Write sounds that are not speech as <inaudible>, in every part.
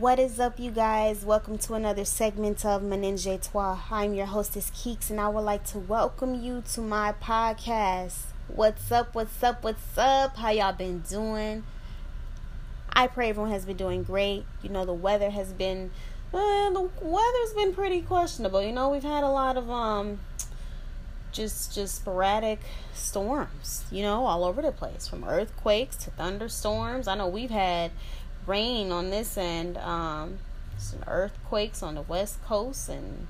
What is up, you guys? Welcome to another segment of Meninge Toi. I'm your hostess, Keeks, and I would like to welcome you to my podcast. What's up? What's up? What's up? How y'all been doing? I pray everyone has been doing great. You know, the weather has been, uh, the weather's been pretty questionable. You know, we've had a lot of um, just just sporadic storms. You know, all over the place, from earthquakes to thunderstorms. I know we've had rain on this end, um, some earthquakes on the west coast, and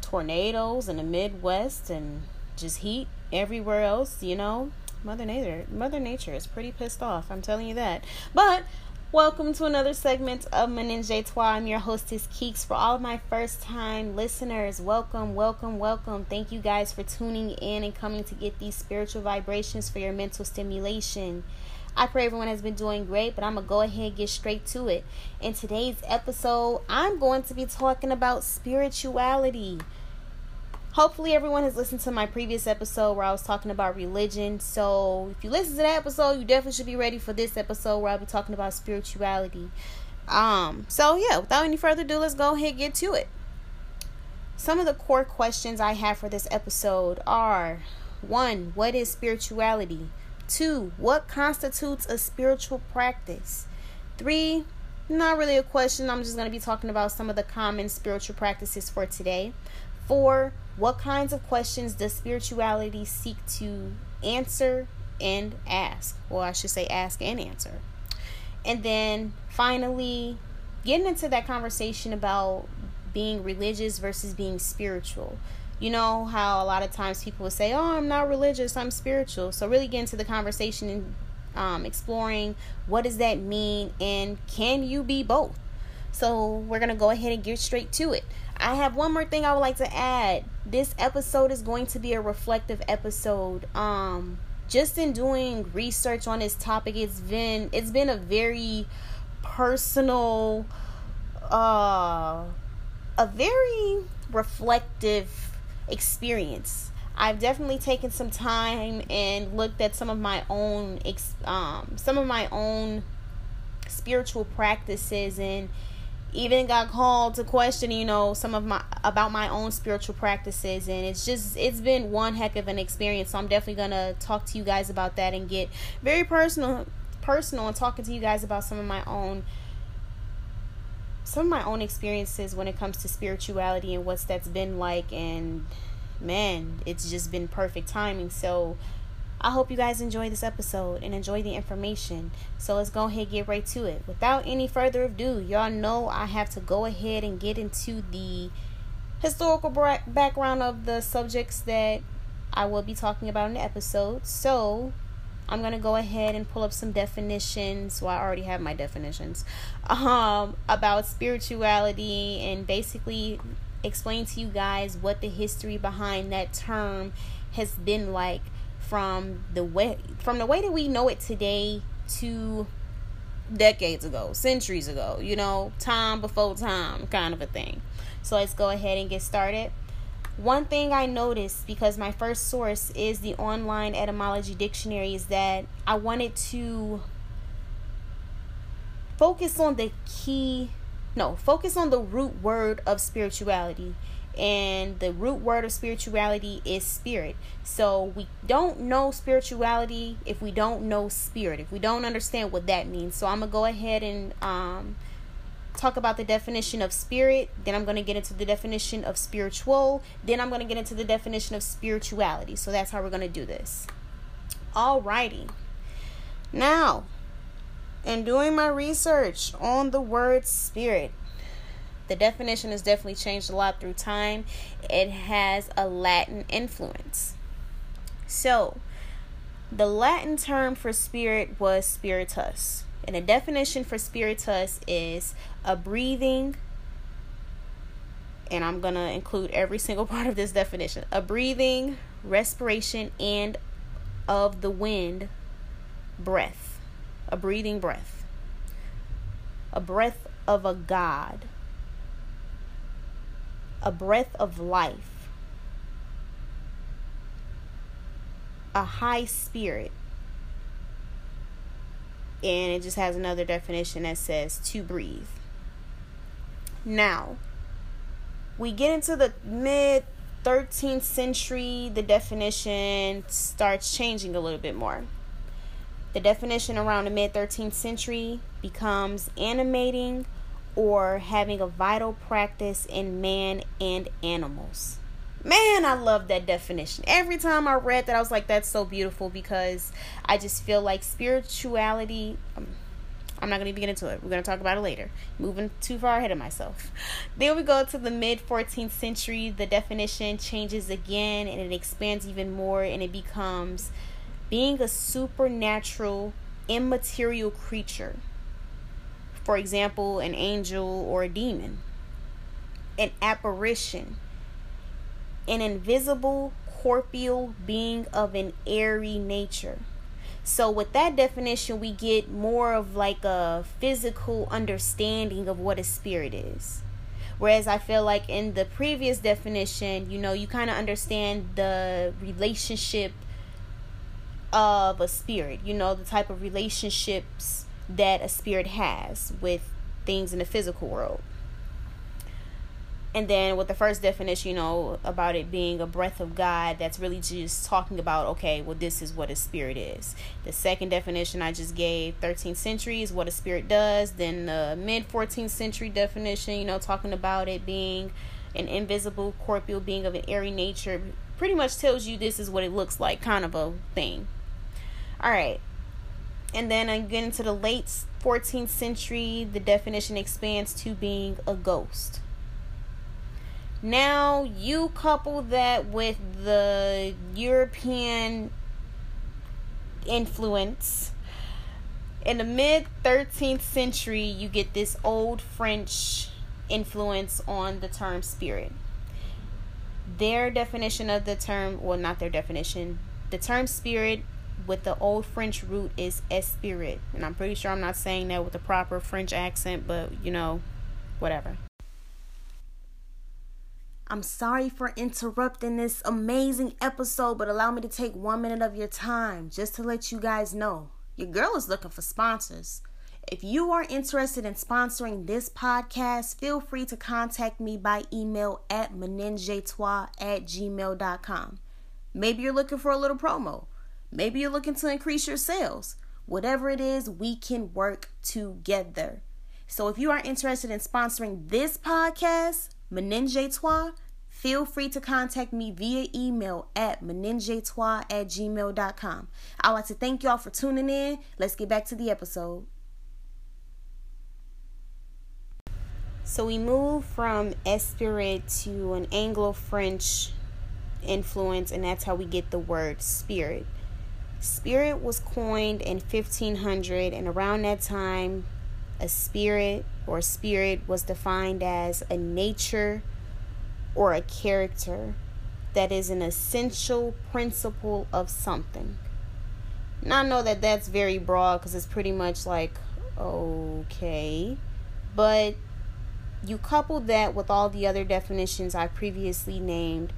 tornadoes in the Midwest, and just heat everywhere else. You know, Mother Nature, Mother Nature is pretty pissed off. I'm telling you that. But welcome to another segment of Meninge Toi. I'm your hostess Keeks. For all of my first time listeners, welcome, welcome, welcome. Thank you guys for tuning in and coming to get these spiritual vibrations for your mental stimulation. I pray everyone has been doing great, but I'm going to go ahead and get straight to it. In today's episode, I'm going to be talking about spirituality. Hopefully, everyone has listened to my previous episode where I was talking about religion. So, if you listen to that episode, you definitely should be ready for this episode where I'll be talking about spirituality. Um, so yeah, without any further ado, let's go ahead and get to it. Some of the core questions I have for this episode are one, what is spirituality? Two, what constitutes a spiritual practice? Three, not really a question. I'm just going to be talking about some of the common spiritual practices for today. Four, what kinds of questions does spirituality seek to answer and ask? Well, I should say ask and answer. And then finally, getting into that conversation about being religious versus being spiritual you know how a lot of times people will say, "Oh, I'm not religious, I'm spiritual." So really get into the conversation and um, exploring what does that mean and can you be both. So we're gonna go ahead and get straight to it. I have one more thing I would like to add. This episode is going to be a reflective episode. Um, just in doing research on this topic, it's been it's been a very personal, uh, a very reflective experience. I've definitely taken some time and looked at some of my own um, some of my own spiritual practices and even got called to question you know some of my about my own spiritual practices and it's just it's been one heck of an experience so i'm definitely gonna talk to you guys about that and get very personal personal and talking to you guys about some of my own some of my own experiences when it comes to spirituality and what's that's been like and man it's just been perfect timing. So i hope you guys enjoy this episode and enjoy the information. So let's go ahead and get right to it. Without any further ado y'all know i have to go ahead and get into the historical background of the subjects that i will be talking about in the episode. So I'm gonna go ahead and pull up some definitions. Well, I already have my definitions um, about spirituality and basically explain to you guys what the history behind that term has been like from the way from the way that we know it today to decades ago, centuries ago, you know, time before time kind of a thing. So let's go ahead and get started. One thing I noticed because my first source is the online etymology dictionary is that I wanted to focus on the key no, focus on the root word of spirituality. And the root word of spirituality is spirit. So we don't know spirituality if we don't know spirit, if we don't understand what that means. So I'm going to go ahead and um, talk about the definition of spirit. Then I'm going to get into the definition of spiritual. Then I'm going to get into the definition of spirituality. So that's how we're going to do this. Alrighty. Now, in doing my research on the word spirit, the definition has definitely changed a lot through time. It has a Latin influence. So, the Latin term for spirit was spiritus. And the definition for spiritus is a breathing, and I'm going to include every single <laughs> part of this definition a breathing, respiration, and of the wind, breath a breathing breath, a breath of a God, a breath of life, a high spirit. And it just has another definition that says to breathe. Now, we get into the mid 13th century, the definition starts changing a little bit more. The definition around the mid 13th century becomes animating or having a vital practice in man and animals. Man, I love that definition. Every time I read that, I was like, that's so beautiful because I just feel like spirituality. Um, I'm not going to even get into it. We're going to talk about it later. Moving too far ahead of myself. <laughs> Then we go to the mid 14th century. The definition changes again and it expands even more and it becomes being a supernatural, immaterial creature. For example, an angel or a demon, an apparition, an invisible, corporeal being of an airy nature so with that definition, we get more of like a physical understanding of what a spirit is. Whereas I feel like in the previous definition, you know, you kind of understand the relationship of a spirit, you know, the type of relationships that a spirit has with things in the physical world. And then with the first definition, you know, about it being a breath of God, that's really just talking about, okay, well, this is what a spirit is. The second definition I just gave, 13th century, is what a spirit does. Then the mid 14th century definition, you know, talking about it being an invisible corporeal being of an airy nature, pretty much tells you this is what it looks like, kind of a thing. All right. And then again to the late 14th century, the definition expands to being a ghost. Now you couple that with the European influence. In the mid 13th century, you get this old French influence on the term spirit. Their definition of the term, well, not their definition, the term spirit with the old French root is esprit. And I'm pretty sure I'm not saying that with a proper French accent, but you know, whatever. I'm sorry for interrupting this amazing episode, but allow me to take one minute of your time just to let you guys know your girl is looking for sponsors. If you are interested in sponsoring this podcast, feel free to contact me by email at menengetoi at gmail.com. Maybe you're looking for a little promo. Maybe you're looking to increase your sales. Whatever it is, we can work together. So if you are interested in sponsoring this podcast, Menengetoi, feel free to contact me via email at menengetoi at gmail.com. I'd like to thank y'all for tuning in. Let's get back to the episode. So we move from Esprit to an Anglo French influence, and that's how we get the word spirit. Spirit was coined in 1500, and around that time, a spirit or spirit was defined as a nature or a character that is an essential principle of something. Now, I know that that's very broad because it's pretty much like, okay. But you couple that with all the other definitions I previously named.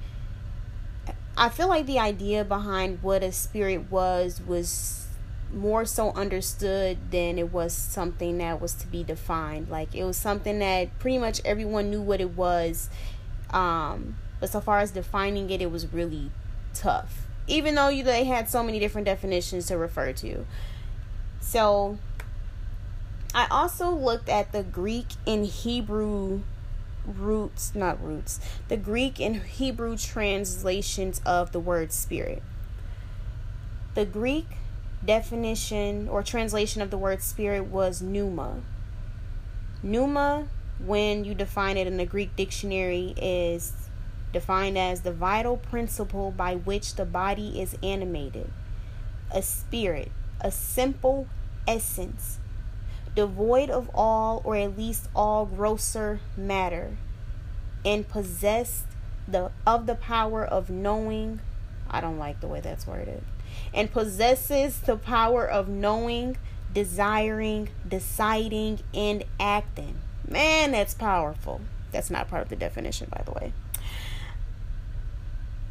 I feel like the idea behind what a spirit was was more so understood than it was something that was to be defined. Like it was something that pretty much everyone knew what it was. Um, but so far as defining it, it was really tough. Even though you they had so many different definitions to refer to. So I also looked at the Greek and Hebrew roots, not roots, the Greek and Hebrew translations of the word spirit. The Greek definition or translation of the word spirit was pneuma. Pneuma, when you define it in the Greek dictionary, is defined as the vital principle by which the body is animated, a spirit, a simple essence, devoid of all or at least all grosser matter, and possessed the of the power of knowing. I don't like the way that's worded and possesses the power of knowing, desiring, deciding, and acting. Man, that's powerful. That's not part of the definition, by the way.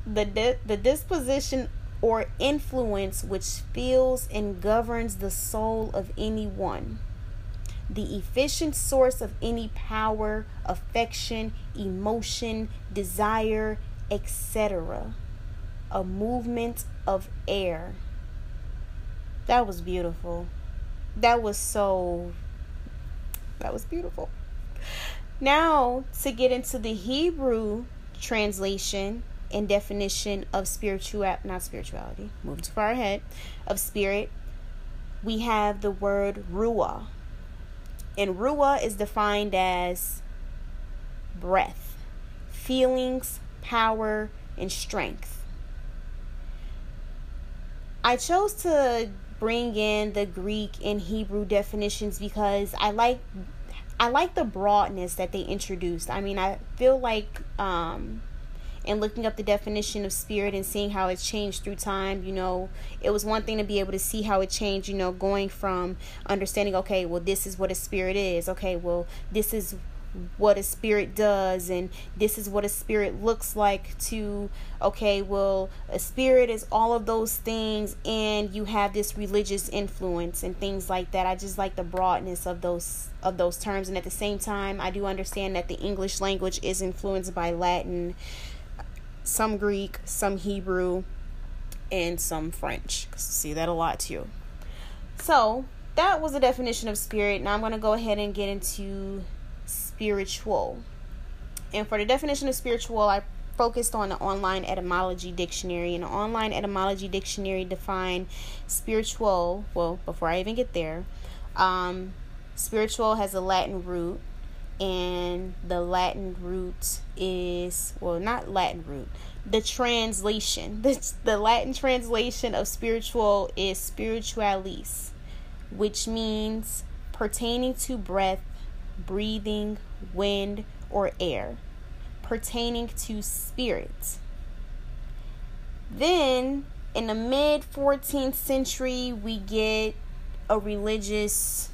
The, di- the disposition or influence which fills and governs the soul of anyone. the efficient source of any power, affection, emotion, desire, etc. A movement of air. That was beautiful. That was so. That was beautiful. Now, to get into the Hebrew translation and definition of spiritual, not spirituality, moving too far ahead, of spirit, we have the word ruah. And ruah is defined as breath, feelings, power, and strength. I chose to bring in the Greek and Hebrew definitions because I like I like the broadness that they introduced. I mean, I feel like um and looking up the definition of spirit and seeing how it's changed through time, you know, it was one thing to be able to see how it changed, you know, going from understanding, okay, well, this is what a spirit is. Okay, well, this is what a spirit does and this is what a spirit looks like to okay well a spirit is all of those things and you have this religious influence and things like that i just like the broadness of those of those terms and at the same time i do understand that the english language is influenced by latin some Greek, some Hebrew, and some French. See that a lot too. So that was a definition of spirit. Now I'm going to go ahead and get into spiritual. And for the definition of spiritual, I focused on the online etymology dictionary. And the online etymology dictionary defined spiritual. Well, before I even get there, um, spiritual has a Latin root and the Latin root is well not Latin root the translation <laughs> the, the Latin translation of spiritual is spiritualis which means pertaining to breath breathing wind or air pertaining to spirit then in the mid 14th century we get a religious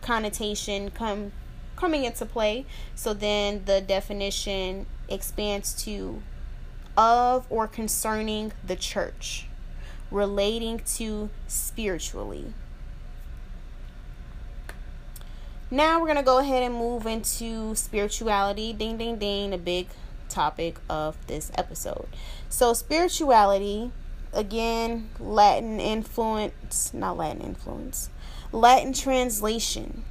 connotation come coming into play. So then the definition expands to of or concerning the church, relating to spiritually. Now we're going to go ahead and move into spirituality. Ding, ding, ding, a big topic of this episode. So, spirituality, again, Latin influence, not Latin influence, Latin translation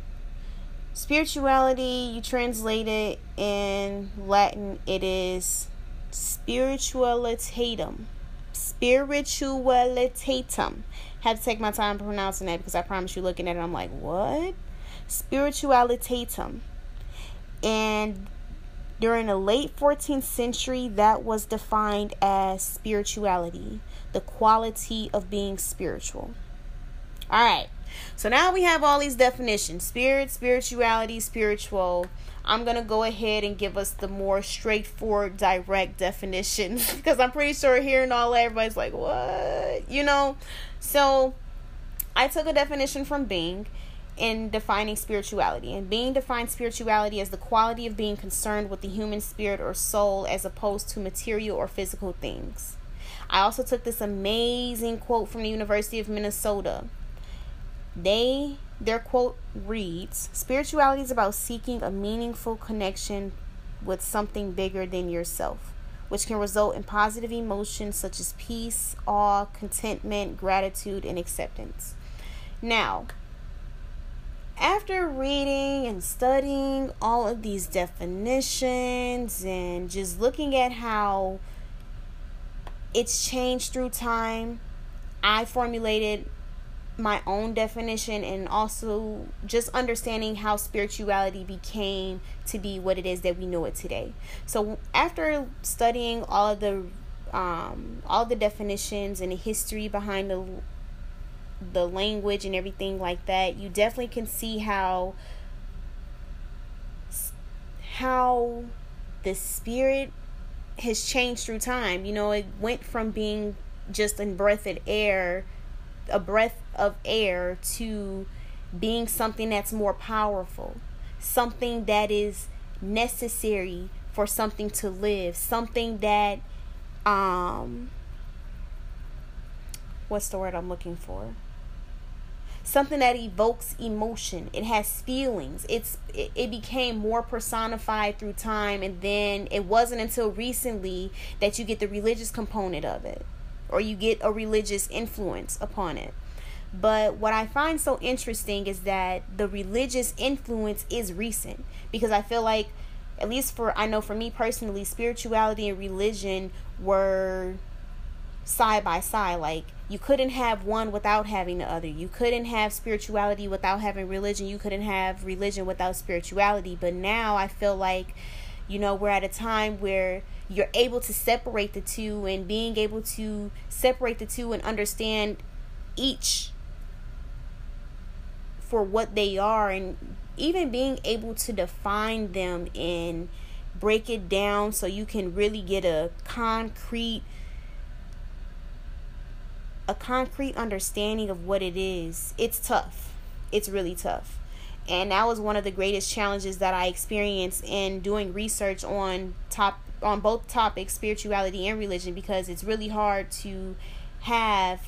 Spirituality, you translate it in Latin, it is spiritualitatum. Spiritualitatum. Had to take my time pronouncing that because I promise you, looking at it, I'm like, what? Spiritualitatum. And during the late 14th century, that was defined as spirituality, the quality of being spiritual. All right. So now we have all these definitions spirit, spirituality, spiritual. I'm going to go ahead and give us the more straightforward, direct definition <laughs> because I'm pretty sure hearing all that, everybody's like, what? You know? So I took a definition from Bing in defining spirituality. And Bing defined spirituality as the quality of being concerned with the human spirit or soul as opposed to material or physical things. I also took this amazing quote from the University of Minnesota they their quote reads Spirituality is about seeking a meaningful connection with something bigger than yourself, which can result in positive emotions such as peace, awe, contentment, gratitude, and acceptance. Now, after reading and studying all of these definitions and just looking at how it's changed through time, I formulated my own definition and also just understanding how spirituality became to be what it is that we know it today. So after studying all of the um, all the definitions and the history behind the the language and everything like that, you definitely can see how how the spirit has changed through time. You know, it went from being just a breath of air a breath of air to being something that's more powerful, something that is necessary for something to live, something that um what's the word I'm looking for? Something that evokes emotion. It has feelings. It's it, it, became more personified through time and then it wasn't until recently that you get the religious component of it or you get a religious influence upon it. But what i find so interesting is that the religious influence is recent because i feel like at least for i know for me personally spirituality and religion were side by side like you couldn't have one without having the other. You couldn't have spirituality without having religion. You couldn't have religion without spirituality. But now I feel like, you know, we're at a time where you're able to separate the two and being able to separate the two and understand each for what they are and even being able to define them and break it down so you can really get a concrete a concrete understanding of what it is, it's tough. It's really tough. And that was one of the greatest challenges that I experienced in doing research on top on both topics, spirituality and religion, because it's really hard to have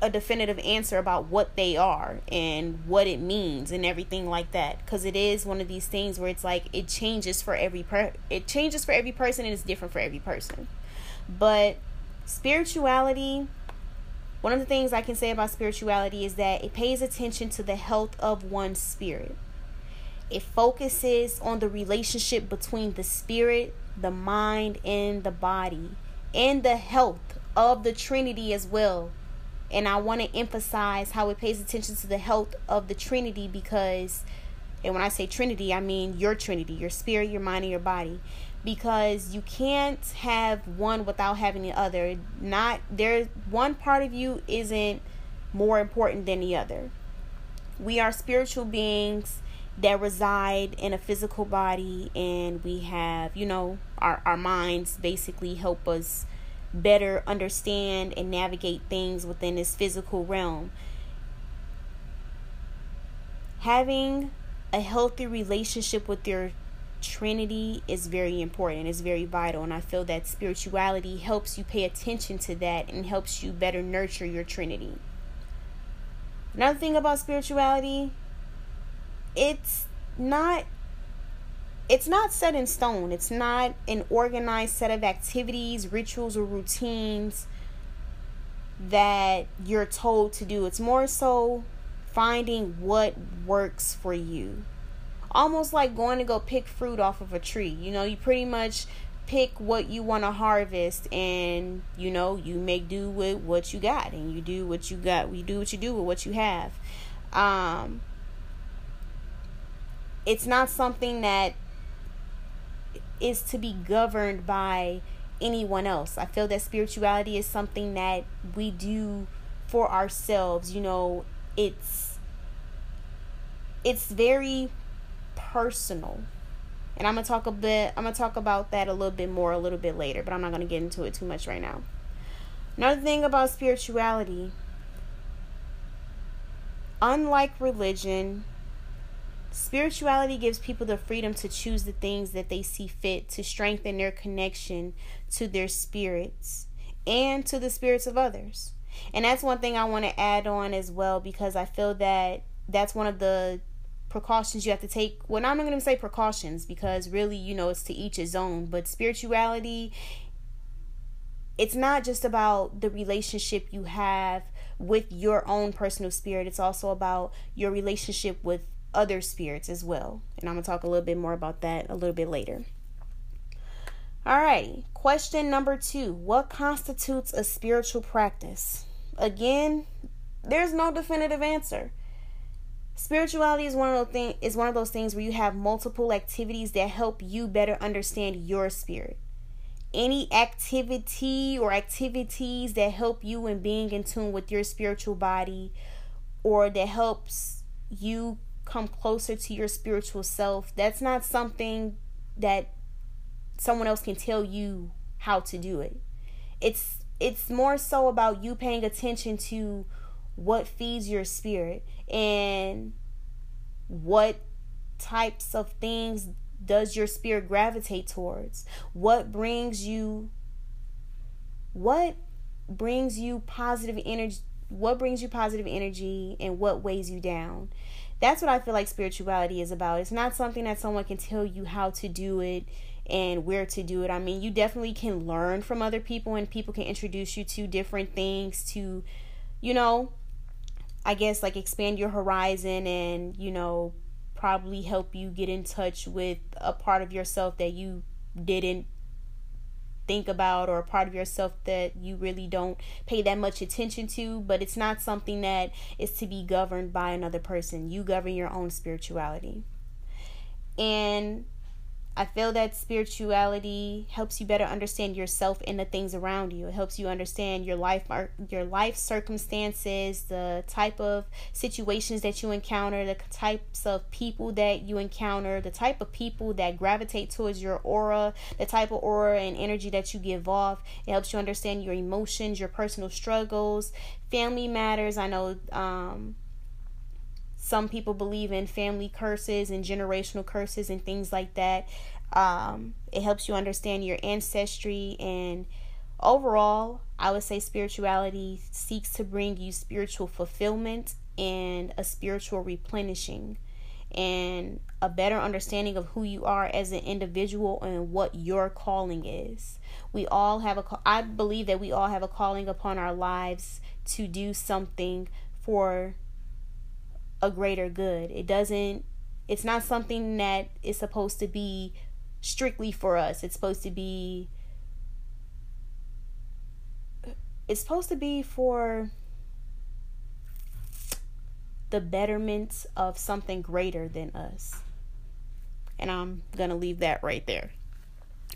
a definitive answer about what they are and what it means and everything like that because it is one of these things where it's like it changes for every per it changes for every person and it's different for every person but spirituality one of the things I can say about spirituality is that it pays attention to the health of one's spirit. It focuses on the relationship between the spirit, the mind, and the body, and the health of the Trinity as well. And I want to emphasize how it pays attention to the health of the Trinity because, and when I say Trinity, I mean your Trinity, your spirit, your mind, and your body because you can't have one without having the other. Not there one part of you isn't more important than the other. We are spiritual beings that reside in a physical body and we have, you know, our our minds basically help us better understand and navigate things within this physical realm. Having a healthy relationship with your Trinity is very important, it's very vital, and I feel that spirituality helps you pay attention to that and helps you better nurture your Trinity. Another thing about spirituality, it's not it's not set in stone. It's not an organized set of activities, rituals, or routines that you're told to do. It's more so finding what works for you almost like going to go pick fruit off of a tree. You know, you pretty much pick what you want to harvest and you know you make do with what you got and you do what you got you do what you do with what you have. Um it's not something that is to be governed by anyone else. I feel that spirituality is something that we do for ourselves. You know it's it's very personal. And I'm going to talk a bit I'm going to talk about that a little bit more a little bit later, but I'm not going to get into it too much right now. Another thing about spirituality, unlike religion, spirituality gives people the freedom to choose the things that they see fit to strengthen their connection to their spirits and to the spirits of others. And that's one thing I want to add on as well because I feel that that's one of the precautions you have to take. Well, I'm not going to say precautions because really, you know, it's to each his own. But spirituality, it's not just about the relationship you have with your own personal spirit, it's also about your relationship with other spirits as well. And I'm going to talk a little bit more about that a little bit later. All right, question number two What constitutes a spiritual practice? Again, there's no definitive answer. Spirituality is one of those thing is one of those things where you have multiple activities that help you better understand your spirit. Any activity or activities that help you in being in tune with your spiritual body or that helps you come closer to your spiritual self, that's not something that someone else can tell you how to do it. It's it's more so about you paying attention to what feeds your spirit and what types of things does your spirit gravitate towards what brings you what brings you positive energy what brings you positive energy and what weighs you down. That's what I feel like spirituality is about. It's not something that someone can tell you how to do it and where to do it. I mean, you definitely can learn from other people and people can introduce you to different things to, you know, I guess like expand your horizon and, you know, probably help you get in touch with a part of yourself that you didn't think about or a part of yourself that you really don't pay that much attention to, but it's not something that is to be governed by another person. You govern your own spirituality. And I feel that spirituality helps you better understand yourself and the things around you. It helps you understand your life your life circumstances, the type of situations that you encounter, the types of people that you encounter, the type of people that gravitate towards your aura, the type of aura and energy that you give off. It helps you understand your emotions, your personal struggles, family matters. I know um some people believe in family curses and generational curses and things like that. Um, it helps you understand your ancestry and overall, I would say spirituality seeks to bring you spiritual fulfillment and a spiritual replenishing and a better understanding of who you are as an individual and what your calling is. We all have a I believe that we all have a calling upon our lives to do something for a greater good. It doesn't it's not something that is supposed to be strictly for us. It's supposed to be it's supposed to be for the betterment of something greater than us. And I'm going to leave that right there.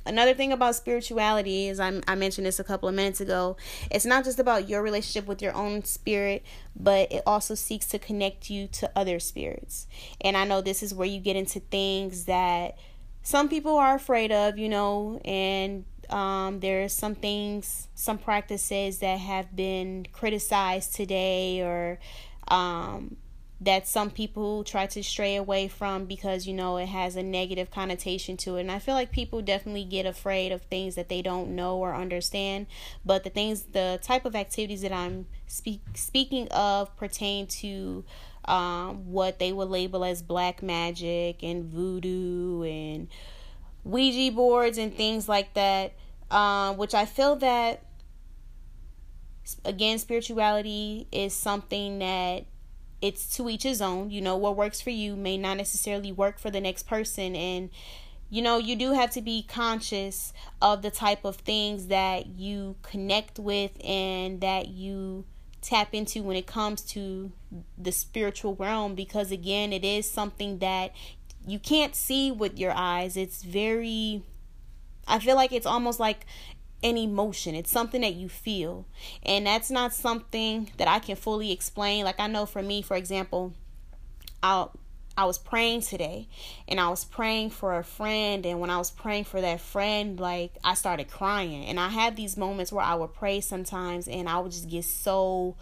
Another thing about spirituality is I, I mentioned this a couple of minutes ago. It's not just about your relationship with your own spirit, but it also seeks to connect you to other spirits. And I know this is where you get into things that some people are afraid of, you know, and um, there are some things, some practices that have been criticized today or um, that some people try to stray away from because you know it has a negative connotation to it. And i feel like people definitely get afraid of things that they don't know or understand. But the things the type of activities that i'm speak, speaking of pertain to um, what they would label as black magic and voodoo and ouija boards and things like that uh, which i feel that again spirituality is something that it's to each his own. You know, what works for you may not necessarily work for the next person. And, you know, you do have to be conscious of the type of things that you connect with and that you tap into when it comes to the spiritual realm because again it is something that you can't see with your eyes it's very i feel like it's almost like an emotion. It's something that you feel. And that's not something that I can fully explain. Like I know for me, for example, I I was praying today and I was praying for a friend and when I was praying for that friend like I started crying and I had these moments where I would pray sometimes and I would just get so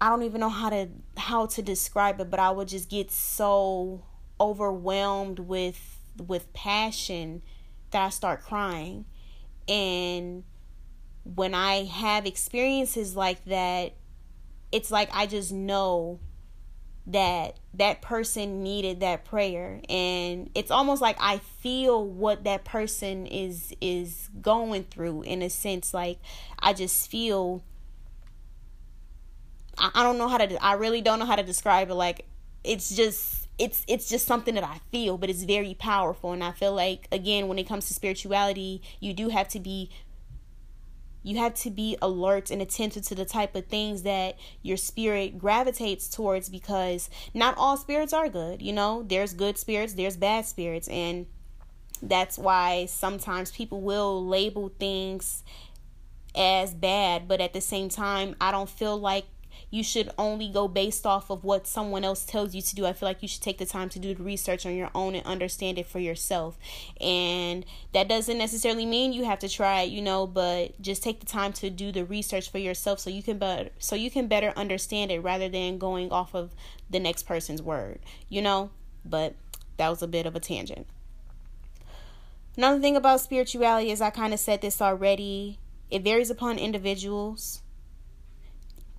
I don't even know how to how to describe it but I would just get so overwhelmed with with passion that I start crying and when I have experiences like that, it's like I just know that that person needed that prayer. And it's almost like I feel what that person is is going through in a sense like I just feel I, I don't know how to I really don't know how to describe it. Like it's just it's it's just something that I feel, but it's very powerful. And I feel like again, when it comes to spirituality, you do have to be you have to be alert and attentive to the type of things that your spirit gravitates towards because not all spirits are good. You know, there's good spirits, there's bad spirits, and that's why sometimes people will label things as bad, but at the same time, I don't feel like you should only go based off of what someone else tells you to do. I feel like you should take the time to do the research on your own and understand it for yourself. And that doesn't necessarily mean you have to try it, you know, but just take the time to do the research for yourself so you can better so you can better understand it rather than going off of the next person's word, you know? But that was a bit of a tangent. Another thing about spirituality is I kind of said this already. It varies upon individuals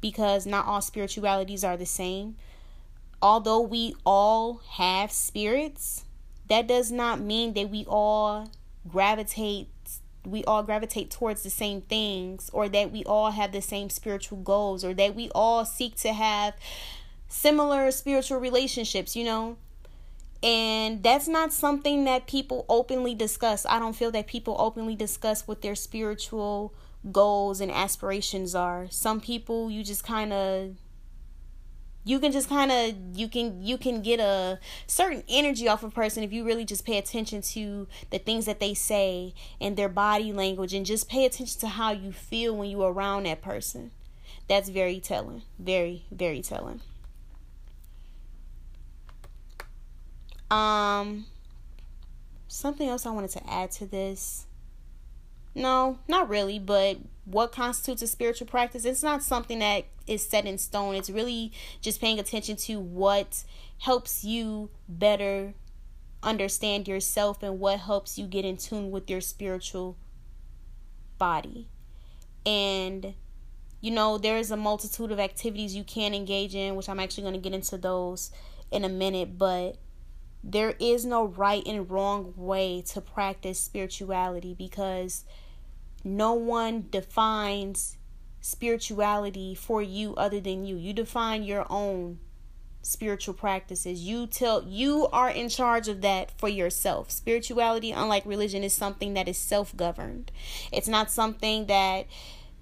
because not all spiritualities are the same. Although we all have spirits, that does not mean that we all gravitate we all gravitate towards the same things or that we all have the same spiritual goals or that we all seek to have similar spiritual relationships, you know? And that's not something that people openly discuss. I don't feel that people openly discuss what their spiritual goals and aspirations are. Some people you just kind of you can just kind of you can you can get a certain energy off a person if you really just pay attention to the things that they say and their body language and just pay attention to how you feel when you're around that person. That's very telling. Very very telling. Um something else i wanted to add to this no, not really, but what constitutes a spiritual practice? It's not something that is set in stone. It's really just paying attention to what helps you better understand yourself and what helps you get in tune with your spiritual body. And you know, there is a multitude of activities you can engage in, which I'm actually going to get into those in a minute, but there is no right and wrong way to practice spirituality because no one defines spirituality for you other than you. You define your own spiritual practices. You tell you are in charge of that for yourself. Spirituality, unlike religion, is something that is self-governed. It's not something that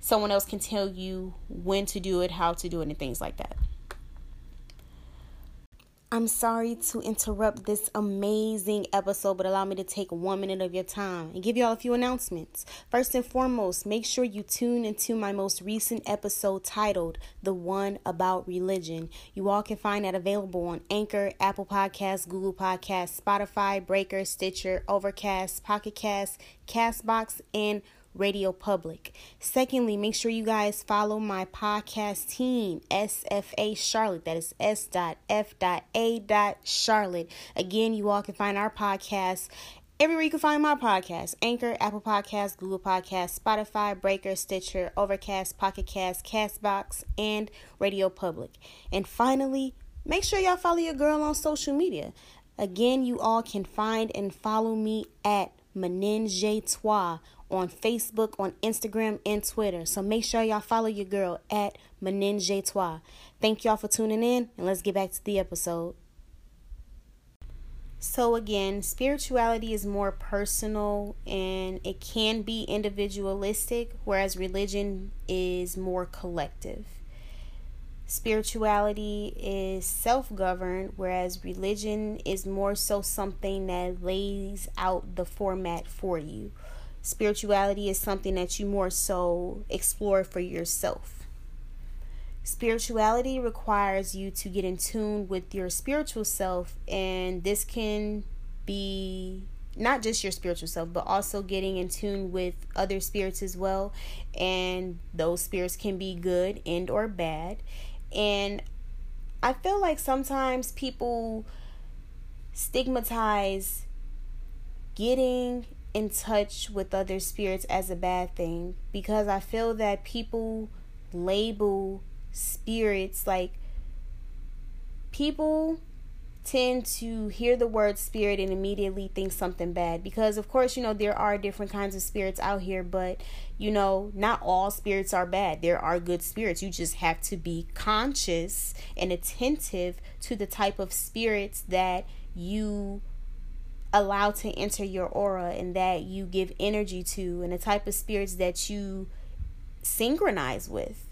someone else can tell you when to do it, how to do it, and things like that. I'm sorry to interrupt this amazing episode, but allow me to take one minute of your time and give y'all a few announcements. First and foremost, make sure you tune into my most recent episode titled The One About Religion. You all can find that available on Anchor, Apple Podcasts, Google Podcasts, Spotify, Breaker, Stitcher, Overcast, Pocket Cast, Castbox, and Radio Public. Secondly, make sure you guys follow my podcast team, SFA Charlotte. That is S.F.A. Charlotte. Again, you all can find our podcast everywhere you can find my podcast Anchor, Apple Podcasts, Google Podcasts, Spotify, Breaker, Stitcher, Overcast, Pocket Cast, Castbox, and Radio Public. And finally, make sure y'all follow your girl on social media. Again, you all can find and follow me at Menenge Toi on Facebook, on Instagram, and Twitter. So make sure y'all follow your girl at Menenge Toi. Thank y'all for tuning in, and let's get back to the episode. So, again, spirituality is more personal and it can be individualistic, whereas religion is more collective. Spirituality is self governed, whereas religion is more so something that lays out the format for you Spirituality is something that you more so explore for yourself. Spirituality requires you to get in tune with your spiritual self, and this can be not just your spiritual self, but also getting in tune with other spirits as well. And those spirits can be good and or bad. And I feel like sometimes people stigmatize getting in touch with other spirits as a bad thing because I feel that people label spirits like people tend to hear the word spirit and immediately think something bad because of course you know there are different kinds of spirits out here but you know not all spirits are bad. There are good spirits. You just have to be conscious and attentive to the type of spirits that you allowed to enter your aura and that you give energy to and the type of spirits that you synchronize with.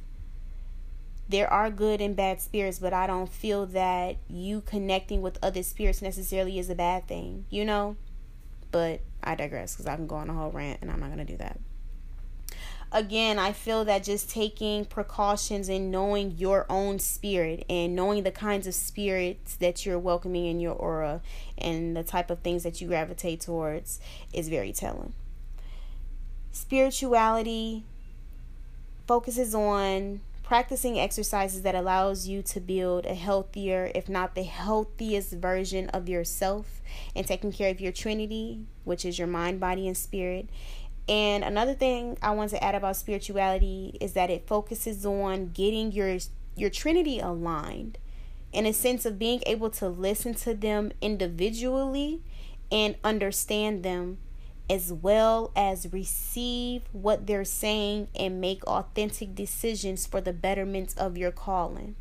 There are good and bad spirits, but I don't feel that you connecting with other spirits necessarily is a bad thing, you know? But I digress because I can go on a whole rant and I'm not going to do that again, I feel that just taking precautions and knowing your own spirit and knowing the kinds of spirits that you're welcoming in your aura and the type of things that you gravitate towards is very telling. Spirituality focuses on practicing exercises that allows you to build a healthier if not the healthiest version of yourself and taking care of your trinity which is your mind body and spirit And another thing I want to add about spirituality is that it focuses on getting your your trinity aligned in a sense of being able to listen to them individually and understand them as well as receive what they're saying and make authentic decisions for the betterment of your calling.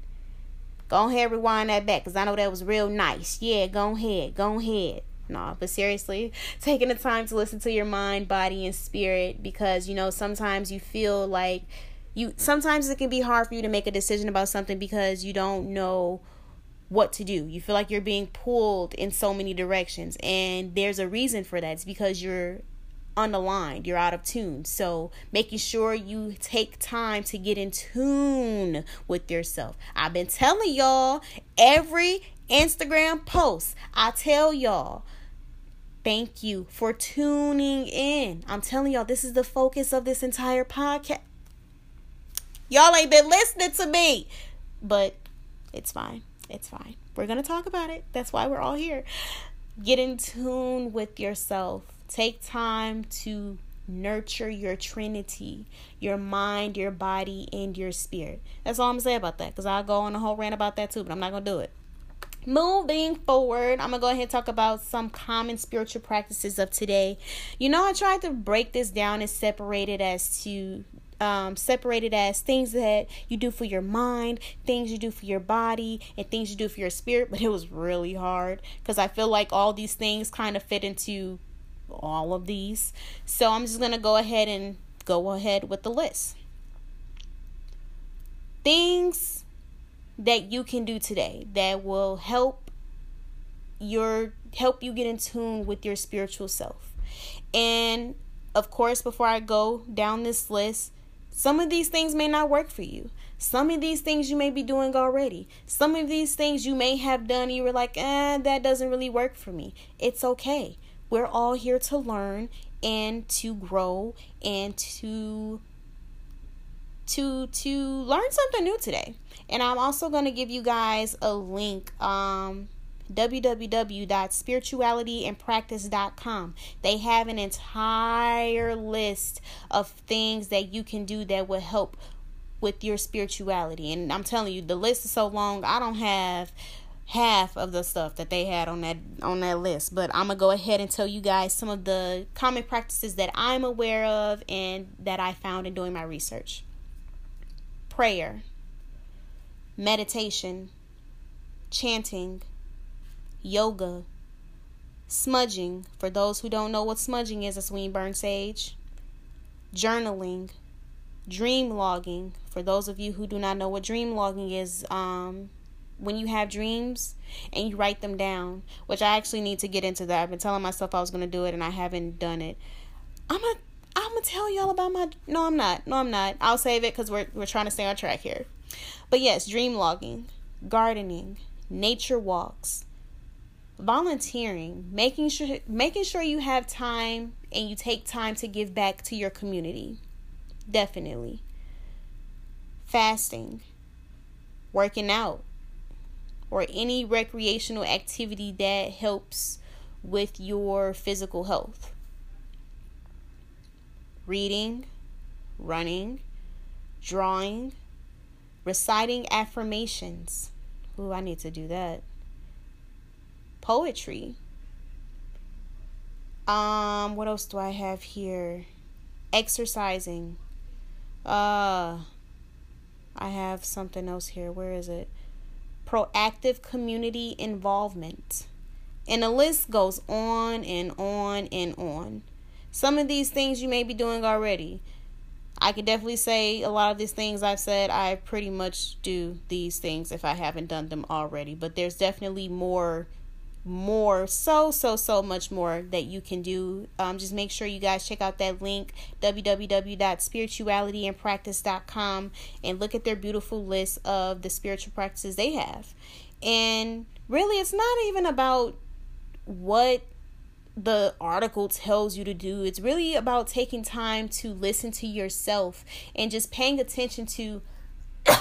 Go ahead, rewind that back because I know that was real nice. Yeah, go ahead, go ahead. No, but seriously, <laughs> taking the time to listen to your mind, body, and spirit because you know sometimes you feel like you sometimes it can be hard for you to make a decision about something because you don't know what to do. You feel like you're being pulled in so many directions, and there's a reason for that. It's because you're unaligned, you're out of tune. So, making sure you take time to get in tune with yourself. I've been telling y'all every Instagram post, I tell y'all. Thank you for tuning in. I'm telling y'all, this is the focus of this entire podcast. Y'all ain't been listening to me, but it's fine. It's fine. We're going to talk about it. That's why we're all here. Get in tune with yourself. Take time to nurture your trinity, your mind, your body, and your spirit. That's all I'm to say about that because I'll go on a whole rant about that too, but I'm not to do it. Moving forward, I'm to go ahead and talk about some common spiritual practices of today. You know, I tried to break this down and separate it as to um, separated as things that you do for your mind, things you do for your body, and things you do for your spirit. But it was really hard because I feel like all these things kind of fit into all of these. So I'm just going to go ahead and go ahead with the list. Things that you can do today that will help your help you get in tune with your spiritual self. And of course, before I go down this list, some of these things may not work for you. Some of these things you may be doing already. Some of these things you may have done, you were like, eh, that doesn't really work for me. It's okay. We're all here to learn and to grow and to to to learn something new today. And I'm also going to give you guys a link um www.spiritualityandpractice.com. They have an entire list of things that you can do that will help with your spirituality. And I'm telling you, the list is so long, I don't have half of the stuff that they had on that on that list but i'm gonna go ahead and tell you guys some of the common practices that i'm aware of and that i found in doing my research prayer meditation chanting yoga, smudging. For those who don't know what smudging is, that's when you burn sage. Journaling, dream logging. For those of you who do not know what dream logging is, um, when you have dreams and you write them down, which I actually need to get into that. I've been telling myself I was going to do it and I haven't done it. I'm going to I'm gonna tell y'all about my. No, I'm not. No, I'm not. I'll save it because we're we're trying to stay on track here. But yes, dream logging, gardening, nature walks, volunteering making sure making sure you have time and you take time to give back to your community definitely fasting working out or any recreational activity that helps with your physical health reading running drawing reciting affirmations Ooh, I need to do that poetry. Um, what else do I have here? Exercising. Uh I have something else here. Where is it? Proactive community involvement. And the list goes on and on and on. Some of these things you may be doing already. I could definitely say a lot of these things I've said, I pretty much do these things if I haven't done them already. But there's definitely more more so so so much more that you can do um, just make sure you guys check out that link www.spiritualityandpractice.com and look at their beautiful list of the spiritual practices they have and really it's not even about what the article tells you to do. It's really about taking time to listen to yourself and just paying attention to <coughs>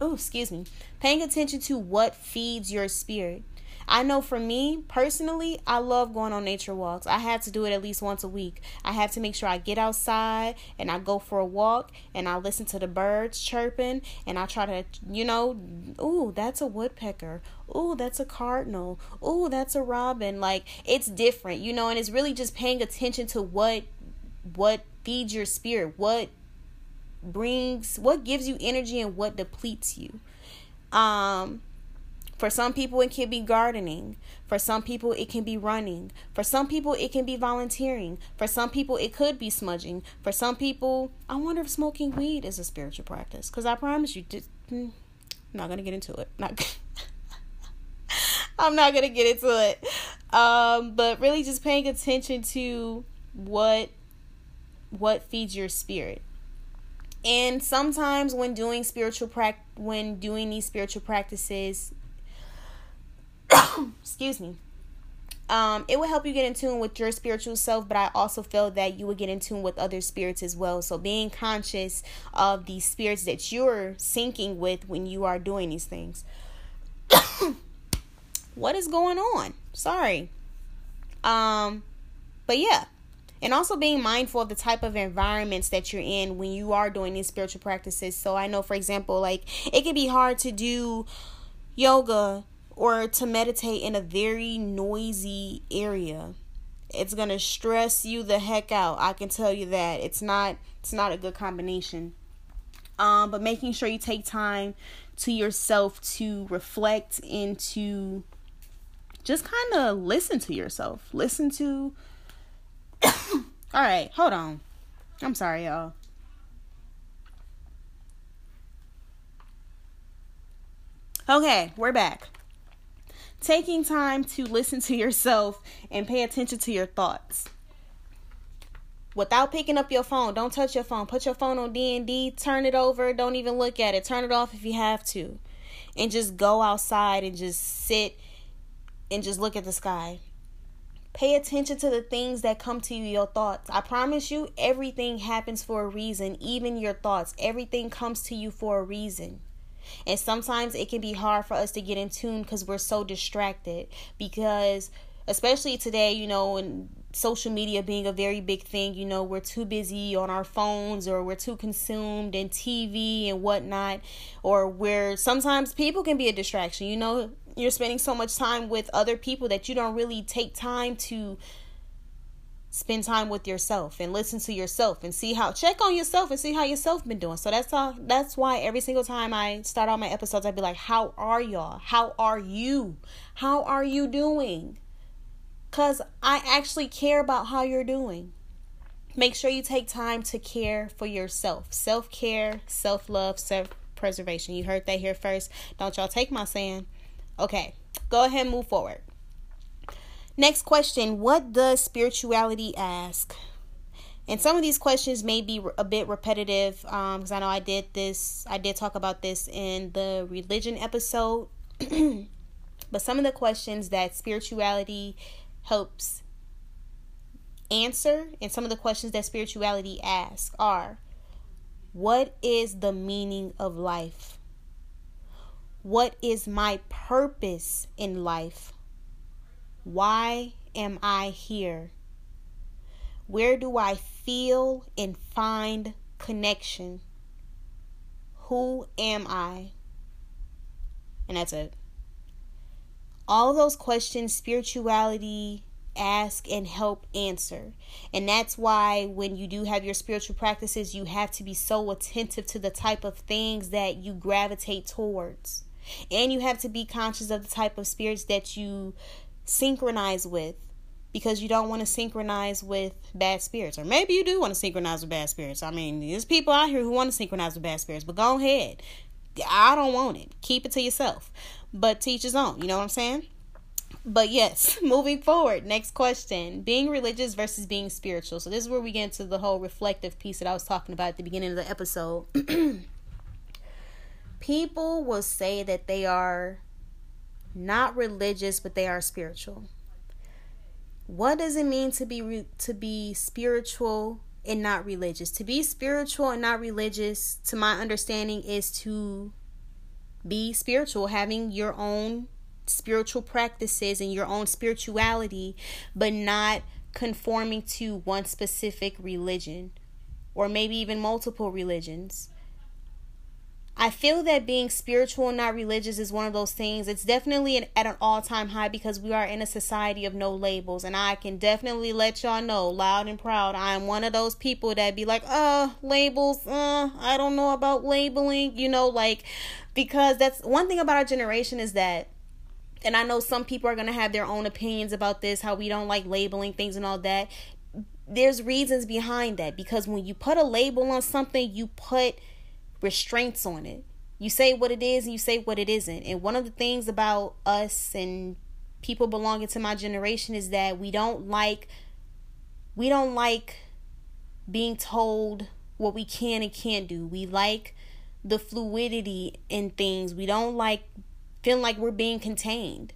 oh excuse me paying attention to what feeds your spirit I know for me personally, I love going on nature walks. I have to do it at least once a week. I have to make sure I get outside and I go for a walk and I listen to the birds chirping and I try to, you know, ooh, that's a woodpecker. Ooh, that's a cardinal. Ooh, that's a robin. Like it's different, you know, and it's really just paying attention to what what feeds your spirit, what brings what gives you energy and what depletes you. Um for some people, it can be gardening. For some people, it can be running. For some people, it can be volunteering. For some people, it could be smudging. For some people, I wonder if smoking weed is a spiritual practice. Because I promise you, just, I'm not going to get into it. Not <laughs> I'm not going to get into it. Um, but really just paying attention to what what feeds your spirit. And sometimes when doing spiritual practice when doing these spiritual practices, <coughs> excuse me um, it will help you get in tune with your spiritual self, but I also feel that you will get in tune with other spirits as well. So, being conscious of the spirits that you're syncing with when you are doing these things. <coughs> what is going on? Sorry. Um, but yeah, and also being mindful of the type of environments that you're in when you are doing these spiritual practices. So, I know, for example, like it can be hard to do yoga or to meditate in a very noisy area. It's going to stress you the heck out. I can tell you that. It's not it's not a good combination. Um but making sure you take time to yourself to reflect and to just kind of listen to yourself. Listen to <coughs> All right, hold on. I'm sorry, y'all. Okay, we're back taking time to listen to yourself and pay attention to your thoughts. Without picking up your phone don't touch your phone. Put your phone on d&d turn it over don't even look at it. Turn it off if you have to. And just go outside and just sit and just look at the sky. Pay attention to the things that come to you your thoughts. I promise you everything happens for a reason even your thoughts. Everything comes to you for a reason and sometimes it can be hard for us to get in tune because we're so distracted. Because, especially today, you know, and social media being a very big thing, you know, we're too busy on our phones or we're too consumed in TV and whatnot. Or where sometimes people can be a distraction. You know, you're spending so much time with other people that you don't really take time to spend time with yourself and listen to yourself and see how check on yourself and see how yourself been doing. So that's all that's why every single time i start all my episodes i'd be like how are y'all? How are you? How are you doing? Because i actually care about how you're doing. Make sure you take time to care for yourself. Self-care self-love self-preservation. You heard that here first. Don't y'all take my saying. Okay go ahead and move forward Next question What does spirituality ask? And some of these questions may be a bit repetitive because um, I know I did this, I did talk about this in the religion episode. <clears throat> but some of the questions that spirituality helps answer and some of the questions that spirituality asks are What is the meaning of life? What is my purpose in life? Why am I here? Where do I feel and find connection? Who am I? And that's it. All those questions, spirituality ask and help answer. And that's why when you do have your spiritual practices, you have to be so attentive to the type of things that you gravitate towards. And you have to be conscious of the type of spirits that you synchronize with because you don't want to synchronize with bad spirits. Or maybe you do want to synchronize with bad spirits. I mean, there's people out here who want to synchronize with bad spirits, but go ahead. I don't want it. Keep it to yourself. But teach his own. You know what I'm saying? But yes, <laughs> moving forward, next question. Being religious versus being spiritual. So this is where we get into the whole reflective piece that I was talking about at the beginning of the episode. <clears throat> People will say that they are not religious, but they are spiritual. What does it mean to be re- to be spiritual and not religious? To be spiritual and not religious, to my understanding, is to be spiritual, having your own spiritual practices and your own spirituality, but not conforming to one specific religion or maybe even multiple religions. I feel that being spiritual and not religious is one of those things. It's definitely an, at an all time high because we are in a society of no labels. And I can definitely let y'all know loud and proud. I am one of those people that be like, uh, labels, uh, I don't know about labeling, you know, like, because that's one thing about our generation is that and I know some people are going to have their own opinions about this, how we don't like labeling things and all that. There's reasons behind that because when you put a label on something, you put restraints on it. You say what it is and you say what it isn't. And one of the things about us and people belonging to my generation is that we don't like we don't like being told what we can and can't do. We like the fluidity in things. We don't like feeling like we're being contained.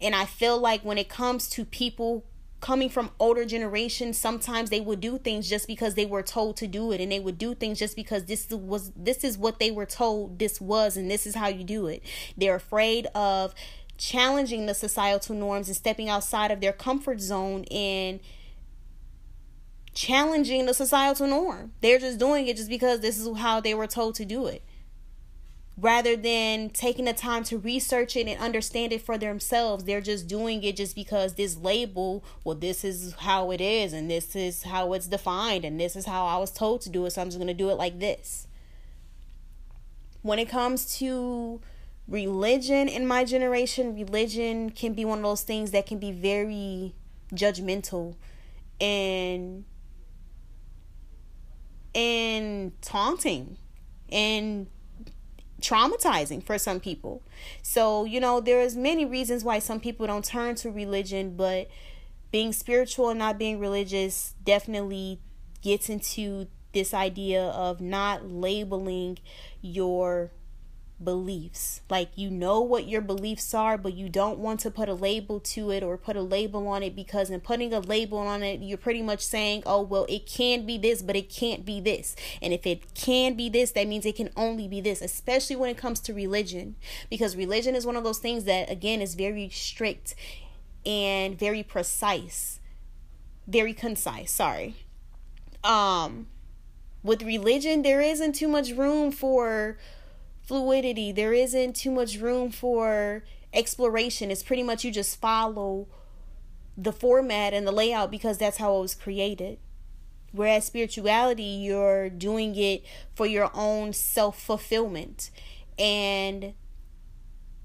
And I feel like when it comes to people coming from older generations, sometimes they would do things just because they were told to do it and they would do things just because this was this is what they were told this was and this is how you do it. They're afraid of challenging the societal norms and stepping outside of their comfort zone and challenging the societal norm. They're just doing it just because this is how they were told to do it rather than taking the time to research it and understand it for themselves they're just doing it just because this label well this is how it is and this is how it's defined and this is how i was told to do it so i'm just going to do it like this. When it comes to religion in my generation religion can be one of those things that can be very judgmental and and taunting and traumatizing for some people. So, you know, there's many reasons why some people don't turn to religion, but being spiritual and not being religious definitely gets into this idea of not labeling your beliefs. Like you know what your beliefs are, but you don't want to put a label to it or put a label on it because in putting a label on it, you're pretty much saying, "Oh, well, it can be this, but it can't be this." And if it can be this, that means it can only be this, especially when it comes to religion, because religion is one of those things that again is very strict and very precise. Very concise, sorry. Um with religion there isn't too much room for fluidity. There isn't too much room for exploration. It's pretty much you just follow the format and the layout because that's how it was created. Whereas spirituality, you're doing it for your own self fulfillment. And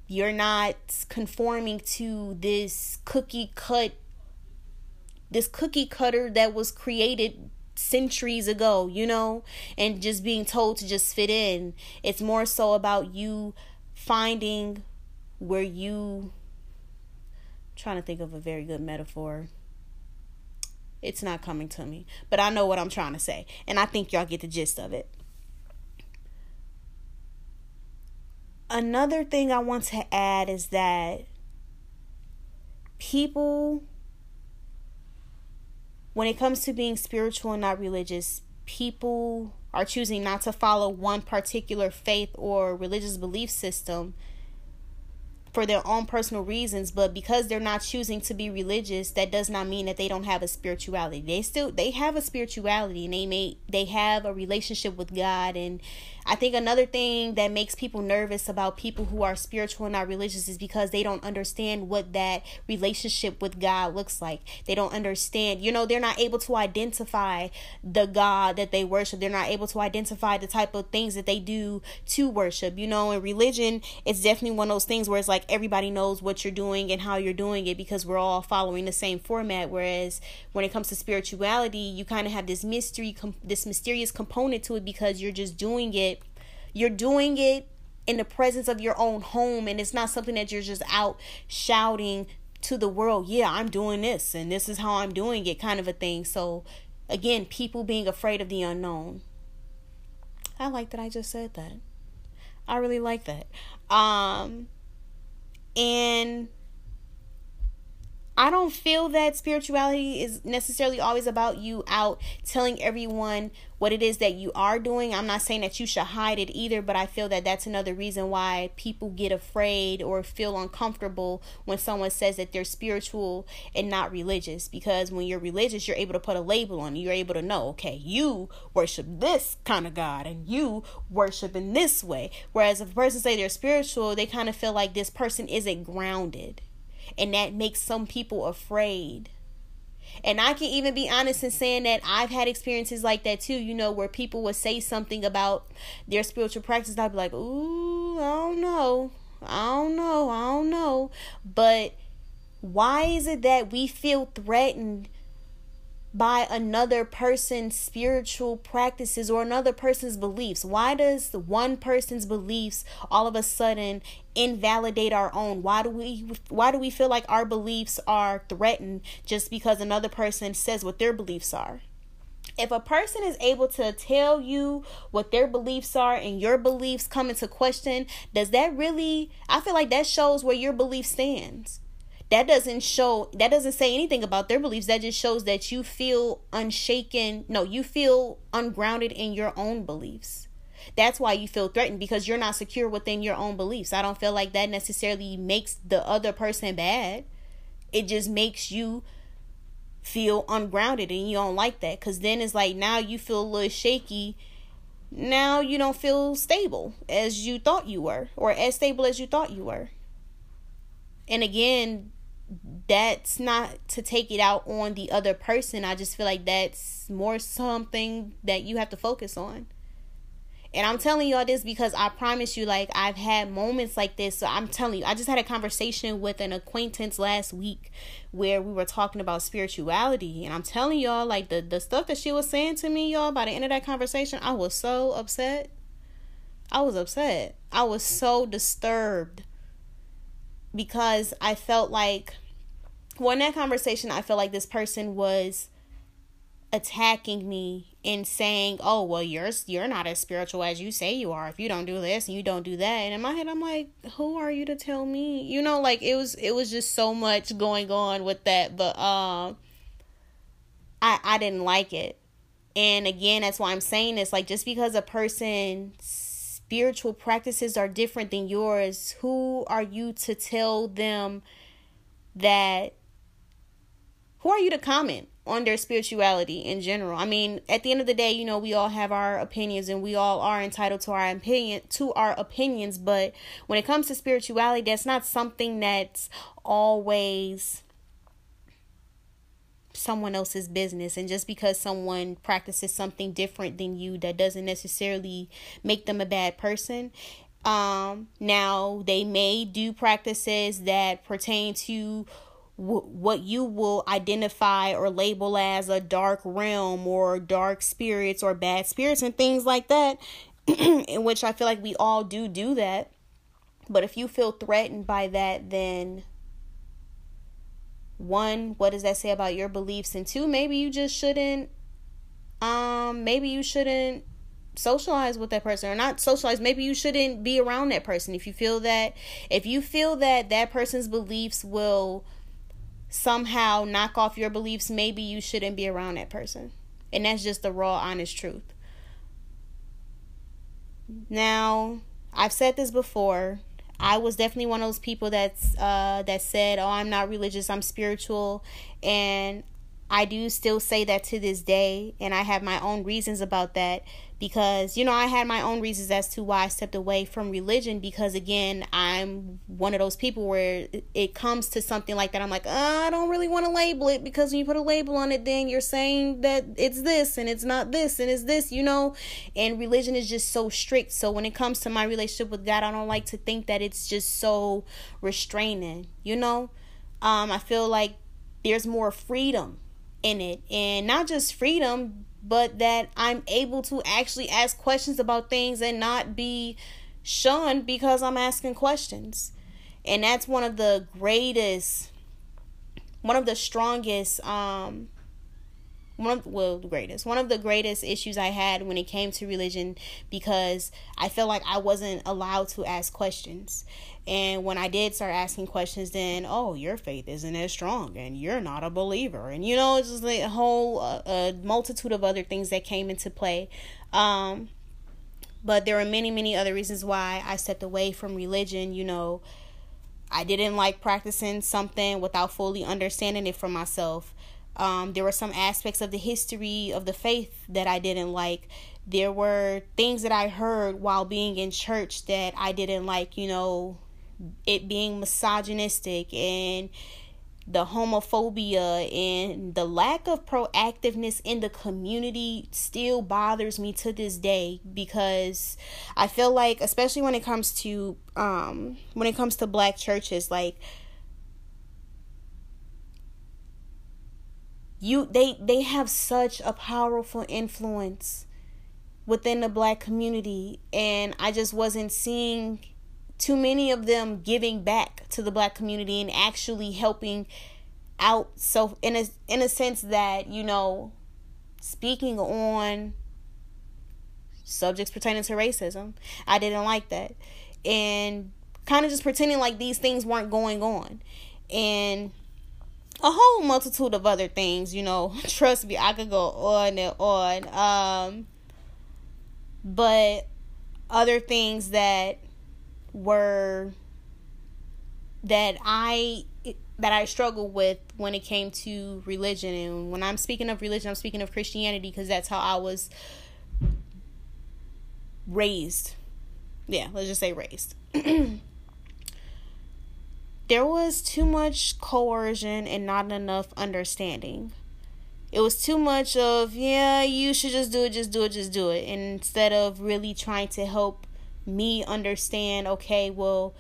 you're not conforming to this cookie cut this cookie cutter that was created centuries ago, you know, and just being told to just fit in. It's more so about you finding where you I'm trying to think of a very good metaphor. It's not coming to me, but I know what I'm trying to say, and I think y'all get the gist of it. Another thing I want to add is that people when it comes to being spiritual and not religious, people are choosing not to follow one particular faith or religious belief system for their own personal reasons but because they're not choosing to be religious that does not mean that they don't have a spirituality. They still they have a spirituality and they may they have a relationship with god and i think another thing that makes people nervous about people who are spiritual and not religious is because they don't understand what that relationship with god looks like. They don't understand you know they're not able to identify the god that they worship. They're not able to identify the type of things that they do to worship you know in religion it's definitely one of those things where it's like everybody knows what you're doing and how you're doing it because we're all following the same format. Whereas when it comes to spirituality you kind of have this mystery this mysterious component to it because you're just doing it you're doing it in the presence of your own home and it's not something that you're just out shouting to the world yeah i'm doing this and this is how i'm doing it kind of a thing. So again people being afraid of the unknown. I like that i just said that. I really like that. Um and I don't feel that spirituality is necessarily always about you out telling everyone what it is that you are doing. I'm not saying that you should hide it either, but I feel that that's another reason why people get afraid or feel uncomfortable when someone says that they're spiritual and not religious. Because when you're religious, you're able to put a label on. You're able to know, okay, you worship this kind of God and you worship in this way. Whereas if a person say they're spiritual, they kind of feel like this person isn't grounded and that makes some people afraid. And I can even be honest in saying that I've had experiences like that too, you know, where people would say something about their spiritual practice, I'd be like, ooh, I don't know. I don't know. I don't know. But why is it that we feel threatened by another person's spiritual practices or another person's beliefs? Why does one person's beliefs all of a sudden invalidate our own? Why do we why do we feel like our beliefs are threatened just because another person says what their beliefs are? If a person is able to tell you what their beliefs are and your beliefs come into question, does that really I feel like that shows where your belief stands that doesn't show that doesn't say anything about their beliefs. That just shows that you feel unshaken. No you feel ungrounded in your own beliefs. That's why you feel threatened because you're not secure within your own beliefs. I don't feel like that necessarily makes the other person bad. It just makes you feel ungrounded and you don't like that. Because then it's like now you feel a little shaky. Now you don't feel stable as you thought you were or as stable as you thought you were. And again that's not to take it out on the other person. I just feel like that's more something that you have to focus on. And I'm telling y'all this because I promise you, like, I've had moments like this. So I'm telling you, I just had a conversation with an acquaintance last week where we were talking about spirituality. And I'm telling y'all, like, the, the stuff that she was saying to me, y'all, by the end of that conversation, I was so upset. I was upset. I was so disturbed because I felt like well in that conversation I felt like this person was attacking me and saying, "Oh, well, you're you're not as spiritual as you say you are. If you don't do this and you don't do that." And in my head, I'm like, "Who are you to tell me?" You know, like it was it was just so much going on with that, but um, I I didn't like it. And again, that's why I'm saying this. Like, just because a person's spiritual practices are different than yours, who are you to tell them that? Who are you to comment on their spirituality in general? I mean, at the end of the day, you know, we all have our opinions and we all are entitled to our opinion to our opinions, but when it comes to spirituality, that's not something that's always someone else's business. And just because someone practices something different than you that doesn't necessarily make them a bad person. Um now they may do practices that pertain to w- what you will identify or label as a dark realm or dark spirits or bad spirits and things like that <clears throat> in which I feel like we all do do that. But if you feel threatened by that then one what does that say about your beliefs? And two maybe you just shouldn't um maybe you shouldn't socialize with that person or not socialize. Maybe you shouldn't be around that person. If you feel that if you feel that that person's beliefs will somehow knock off your beliefs maybe you shouldn't be around that person. And that's just the raw honest truth. Now i've said this before I was definitely one of those people that's uh, that said, "Oh, I'm not religious. I'm spiritual," and I do still say that to this day, and I have my own reasons about that because you know I had my own reasons as to why I stepped away from religion because again I'm one of those people where it comes to something like that. I'm like oh, I don't really want to label it because when you put a label on it then you're saying that it's this and it's not this and it's this you know? And religion is just so strict. So when it comes to my relationship with God I don't like to think that it's just so restraining you know? Um I feel like there's more freedom in it. And not just freedom but that I'm able to actually ask questions about things and not be shunned because I'm asking questions. And that's one of the greatest one of the strongest um one of well the greatest one of the greatest issues I had when it came to religion because I felt like I wasn't allowed to ask questions. And when I did start asking questions, then oh, your faith isn't as strong, and you're not a believer, and you know, it's just a whole uh, multitude of other things that came into play. Um, but there were many, many other reasons why I stepped away from religion. You know, I didn't like practicing something without fully understanding it for myself. Um, there were some aspects of the history of the faith that I didn't like. There were things that I heard while being in church that I didn't like, you know, it being misogynistic and the homophobia and the lack of proactiveness in the community still bothers me to this day because I feel like especially when it comes to um when it comes to black churches like you they they have such a powerful influence within the black community. And I just wasn't seeing too many of them giving back to the black community and actually helping out. So in a in a sense that you know speaking on subjects pertaining to racism i didn't like that. And kind of just pretending like these things weren't going on. And a whole multitude of other things you know <laughs> trust me i could go on and on um but other things that were that I that I struggled with when it came to religion and when I'm speaking of religion I'm speaking of Christianity because that's how I was raised. Yeah, let's just say raised. <clears throat> there was too much coercion and not enough understanding. It was too much of, yeah, you should just do it, just do it, just do it. Instead of really trying to help me understand okay well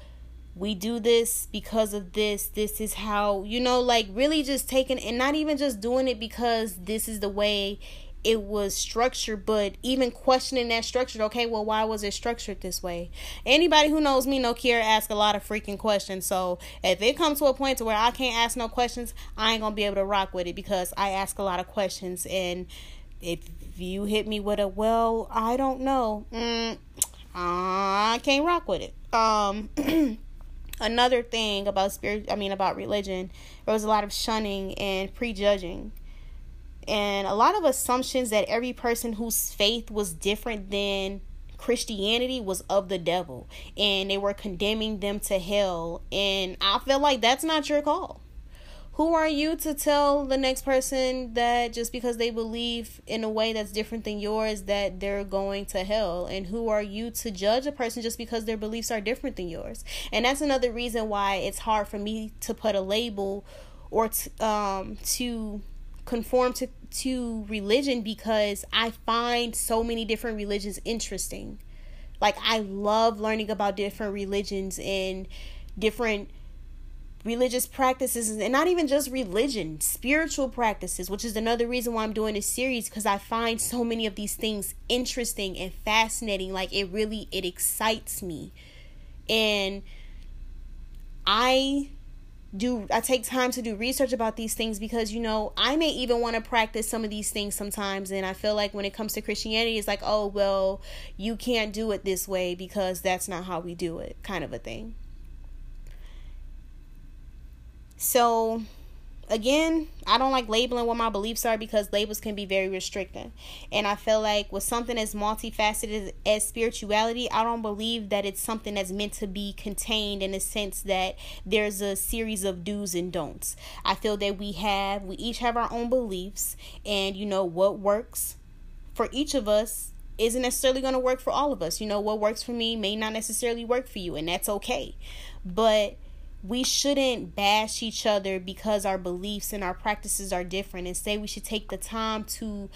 we do this because of this this is how you know like really just taking and not even just doing it because this is the way it was structured but even questioning that structure okay well why was it structured this way? Anybody who knows me know Kiera ask a lot of freaking questions. So if it comes to a point to where i can't ask no questions i ain't gonna be able to rock with it because i ask a lot of questions. And if you hit me with a well i don't know mm, I can't rock with it. Um, <clears throat> another thing about spirit, I mean about religion, there was a lot of shunning and prejudging, and a lot of assumptions that every person whose faith was different than Christianity was of the devil, and they were condemning them to hell. And I feel like that's not your call who are you to tell the next person that just because they believe in a way that's different than yours that they're going to hell? And who are you to judge a person just because their beliefs are different than yours? And that's another reason why it's hard for me to put a label or to, um to conform to to religion because I find so many different religions interesting. Like I love learning about different religions and different religious practices and not even just religion spiritual practices which is another reason why i'm doing this series because i find so many of these things interesting and fascinating. Like it really it excites me. And i do i take time to do research about these things because you know i may even want to practice some of these things sometimes and i feel like when it comes to christianity it's like oh well you can't do it this way because that's not how we do it kind of a thing so, again, I don't like labeling what my beliefs are because labels can be very restricting. And I feel like with something as multifaceted as spirituality, I don't believe that it's something that's meant to be contained in a sense that there's a series of do's and don'ts. I feel that we have, we each have our own beliefs, and you know what works for each of us isn't necessarily going to work for all of us. You know, what works for me may not necessarily work for you, and that's okay. But we shouldn't bash each other because our beliefs and our practices are different. Instead, we should take the time to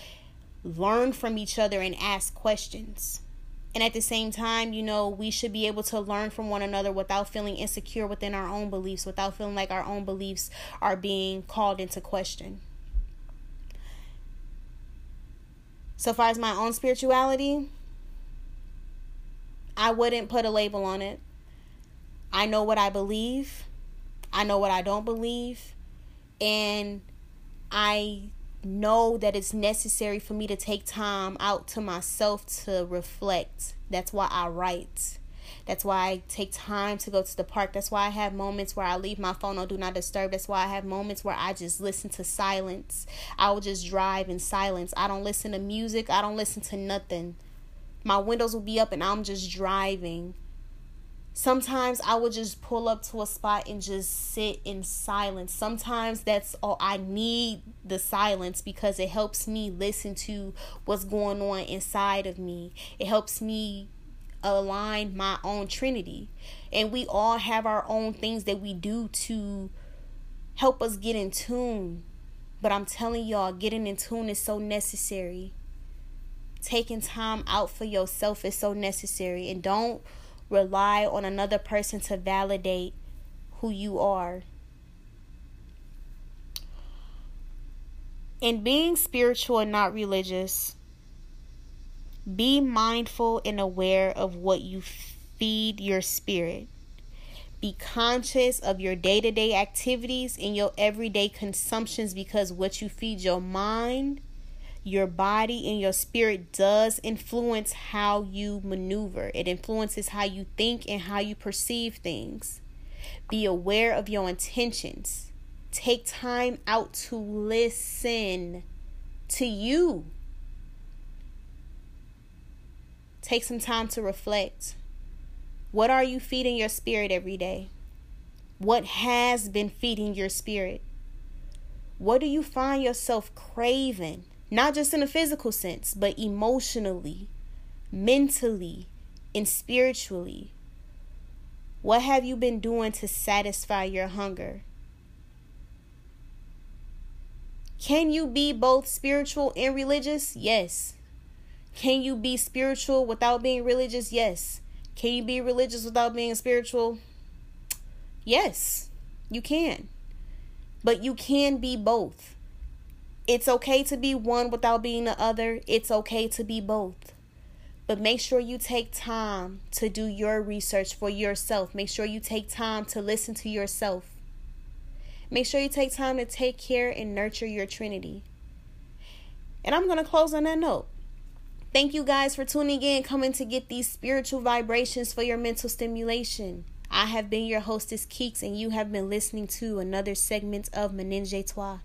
learn from each other and ask questions. And at the same time, you know, we should be able to learn from one another without feeling insecure within our own beliefs, without feeling like our own beliefs are being called into question. So far as my own spirituality, I wouldn't put a label on it. I know what I believe. I know what I don't believe. And I know that it's necessary for me to take time out to myself to reflect. That's why I write. That's why I take time to go to the park. That's why I have moments where I leave my phone on do not disturb. That's why I have moments where I just listen to silence. I will just drive in silence. I don't listen to music. I don't listen to nothing. My windows will be up and I'm just driving. Sometimes I would just pull up to a spot and just sit in silence. Sometimes that's all I need the silence because it helps me listen to what's going on inside of me. It helps me align my own trinity. And we all have our own things that we do to help us get in tune. But I'm telling y'all, getting in tune is so necessary. Taking time out for yourself is so necessary. And don't rely on another person to validate who you are. In being spiritual and not religious, be mindful and aware of what you feed your spirit. Be conscious of your day to day activities and your everyday consumptions because what you feed your mind, your body, and your spirit does influence how you maneuver. It influences how you think and how you perceive things. Be aware of your intentions. Take time out to listen to you Take some time to reflect. What are you feeding your spirit every day? What has been feeding your spirit? What do you find yourself craving? Not just in a physical sense, but emotionally, mentally, and spiritually. What have you been doing to satisfy your hunger? Can you be both spiritual and religious? Yes. Can you be spiritual without being religious? Yes. Can you be religious without being spiritual? Yes, you can. But you can be both. It's okay to be one without being the other. It's okay to be both. But make sure you take time to do your research for yourself. Make sure you take time to listen to yourself. Make sure you take time to take care and nurture your Trinity. And I'm going to close on that note. Thank you guys for tuning in, coming to get these spiritual vibrations for your mental stimulation. I have been your hostess Keeks, and you have been listening to another segment of Menenge Toi.